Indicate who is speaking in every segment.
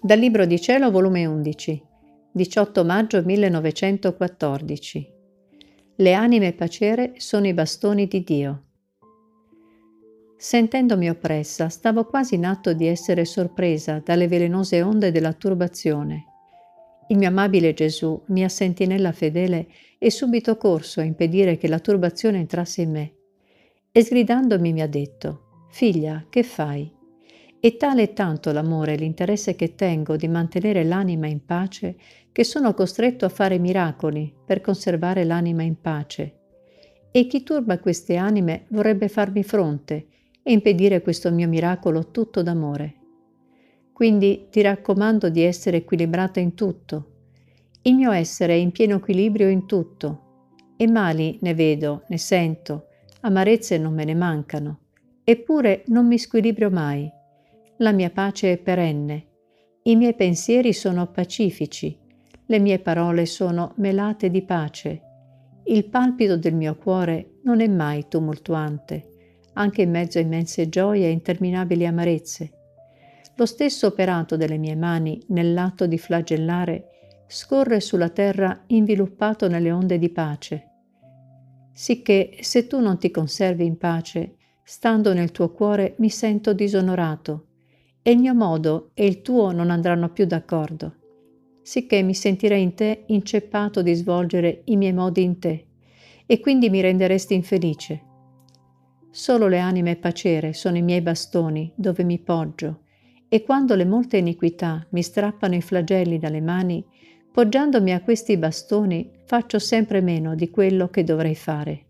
Speaker 1: Dal Libro di Cielo, volume 11, 18 maggio 1914. Le anime pacere sono i bastoni di Dio. Sentendomi oppressa, stavo quasi in atto di essere sorpresa dalle velenose onde della turbazione. Il mio amabile Gesù, mia sentinella fedele, è subito corso a impedire che la turbazione entrasse in me e sgridandomi mi ha detto, Figlia, che fai? E tale è tanto l'amore e l'interesse che tengo di mantenere l'anima in pace che sono costretto a fare miracoli per conservare l'anima in pace. E chi turba queste anime vorrebbe farmi fronte e impedire questo mio miracolo tutto d'amore. Quindi ti raccomando di essere equilibrata in tutto. Il mio essere è in pieno equilibrio in tutto. E mali ne vedo, ne sento, amarezze non me ne mancano. Eppure non mi squilibrio mai la mia pace è perenne, i miei pensieri sono pacifici, le mie parole sono melate di pace, il palpito del mio cuore non è mai tumultuante, anche in mezzo a immense gioie e interminabili amarezze. Lo stesso operato delle mie mani nell'atto di flagellare scorre sulla terra inviluppato nelle onde di pace. Sicché se tu non ti conservi in pace, stando nel tuo cuore mi sento disonorato, e il mio modo e il tuo non andranno più d'accordo, sicché mi sentirei in te inceppato di svolgere i miei modi in te, e quindi mi renderesti infelice. Solo le anime pacere sono i miei bastoni dove mi poggio, e quando le molte iniquità mi strappano i flagelli dalle mani, poggiandomi a questi bastoni faccio sempre meno di quello che dovrei fare.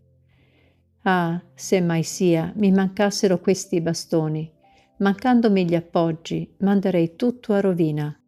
Speaker 1: Ah, se mai sia mi mancassero questi bastoni, mancandomi gli appoggi, manderei tutto a rovina.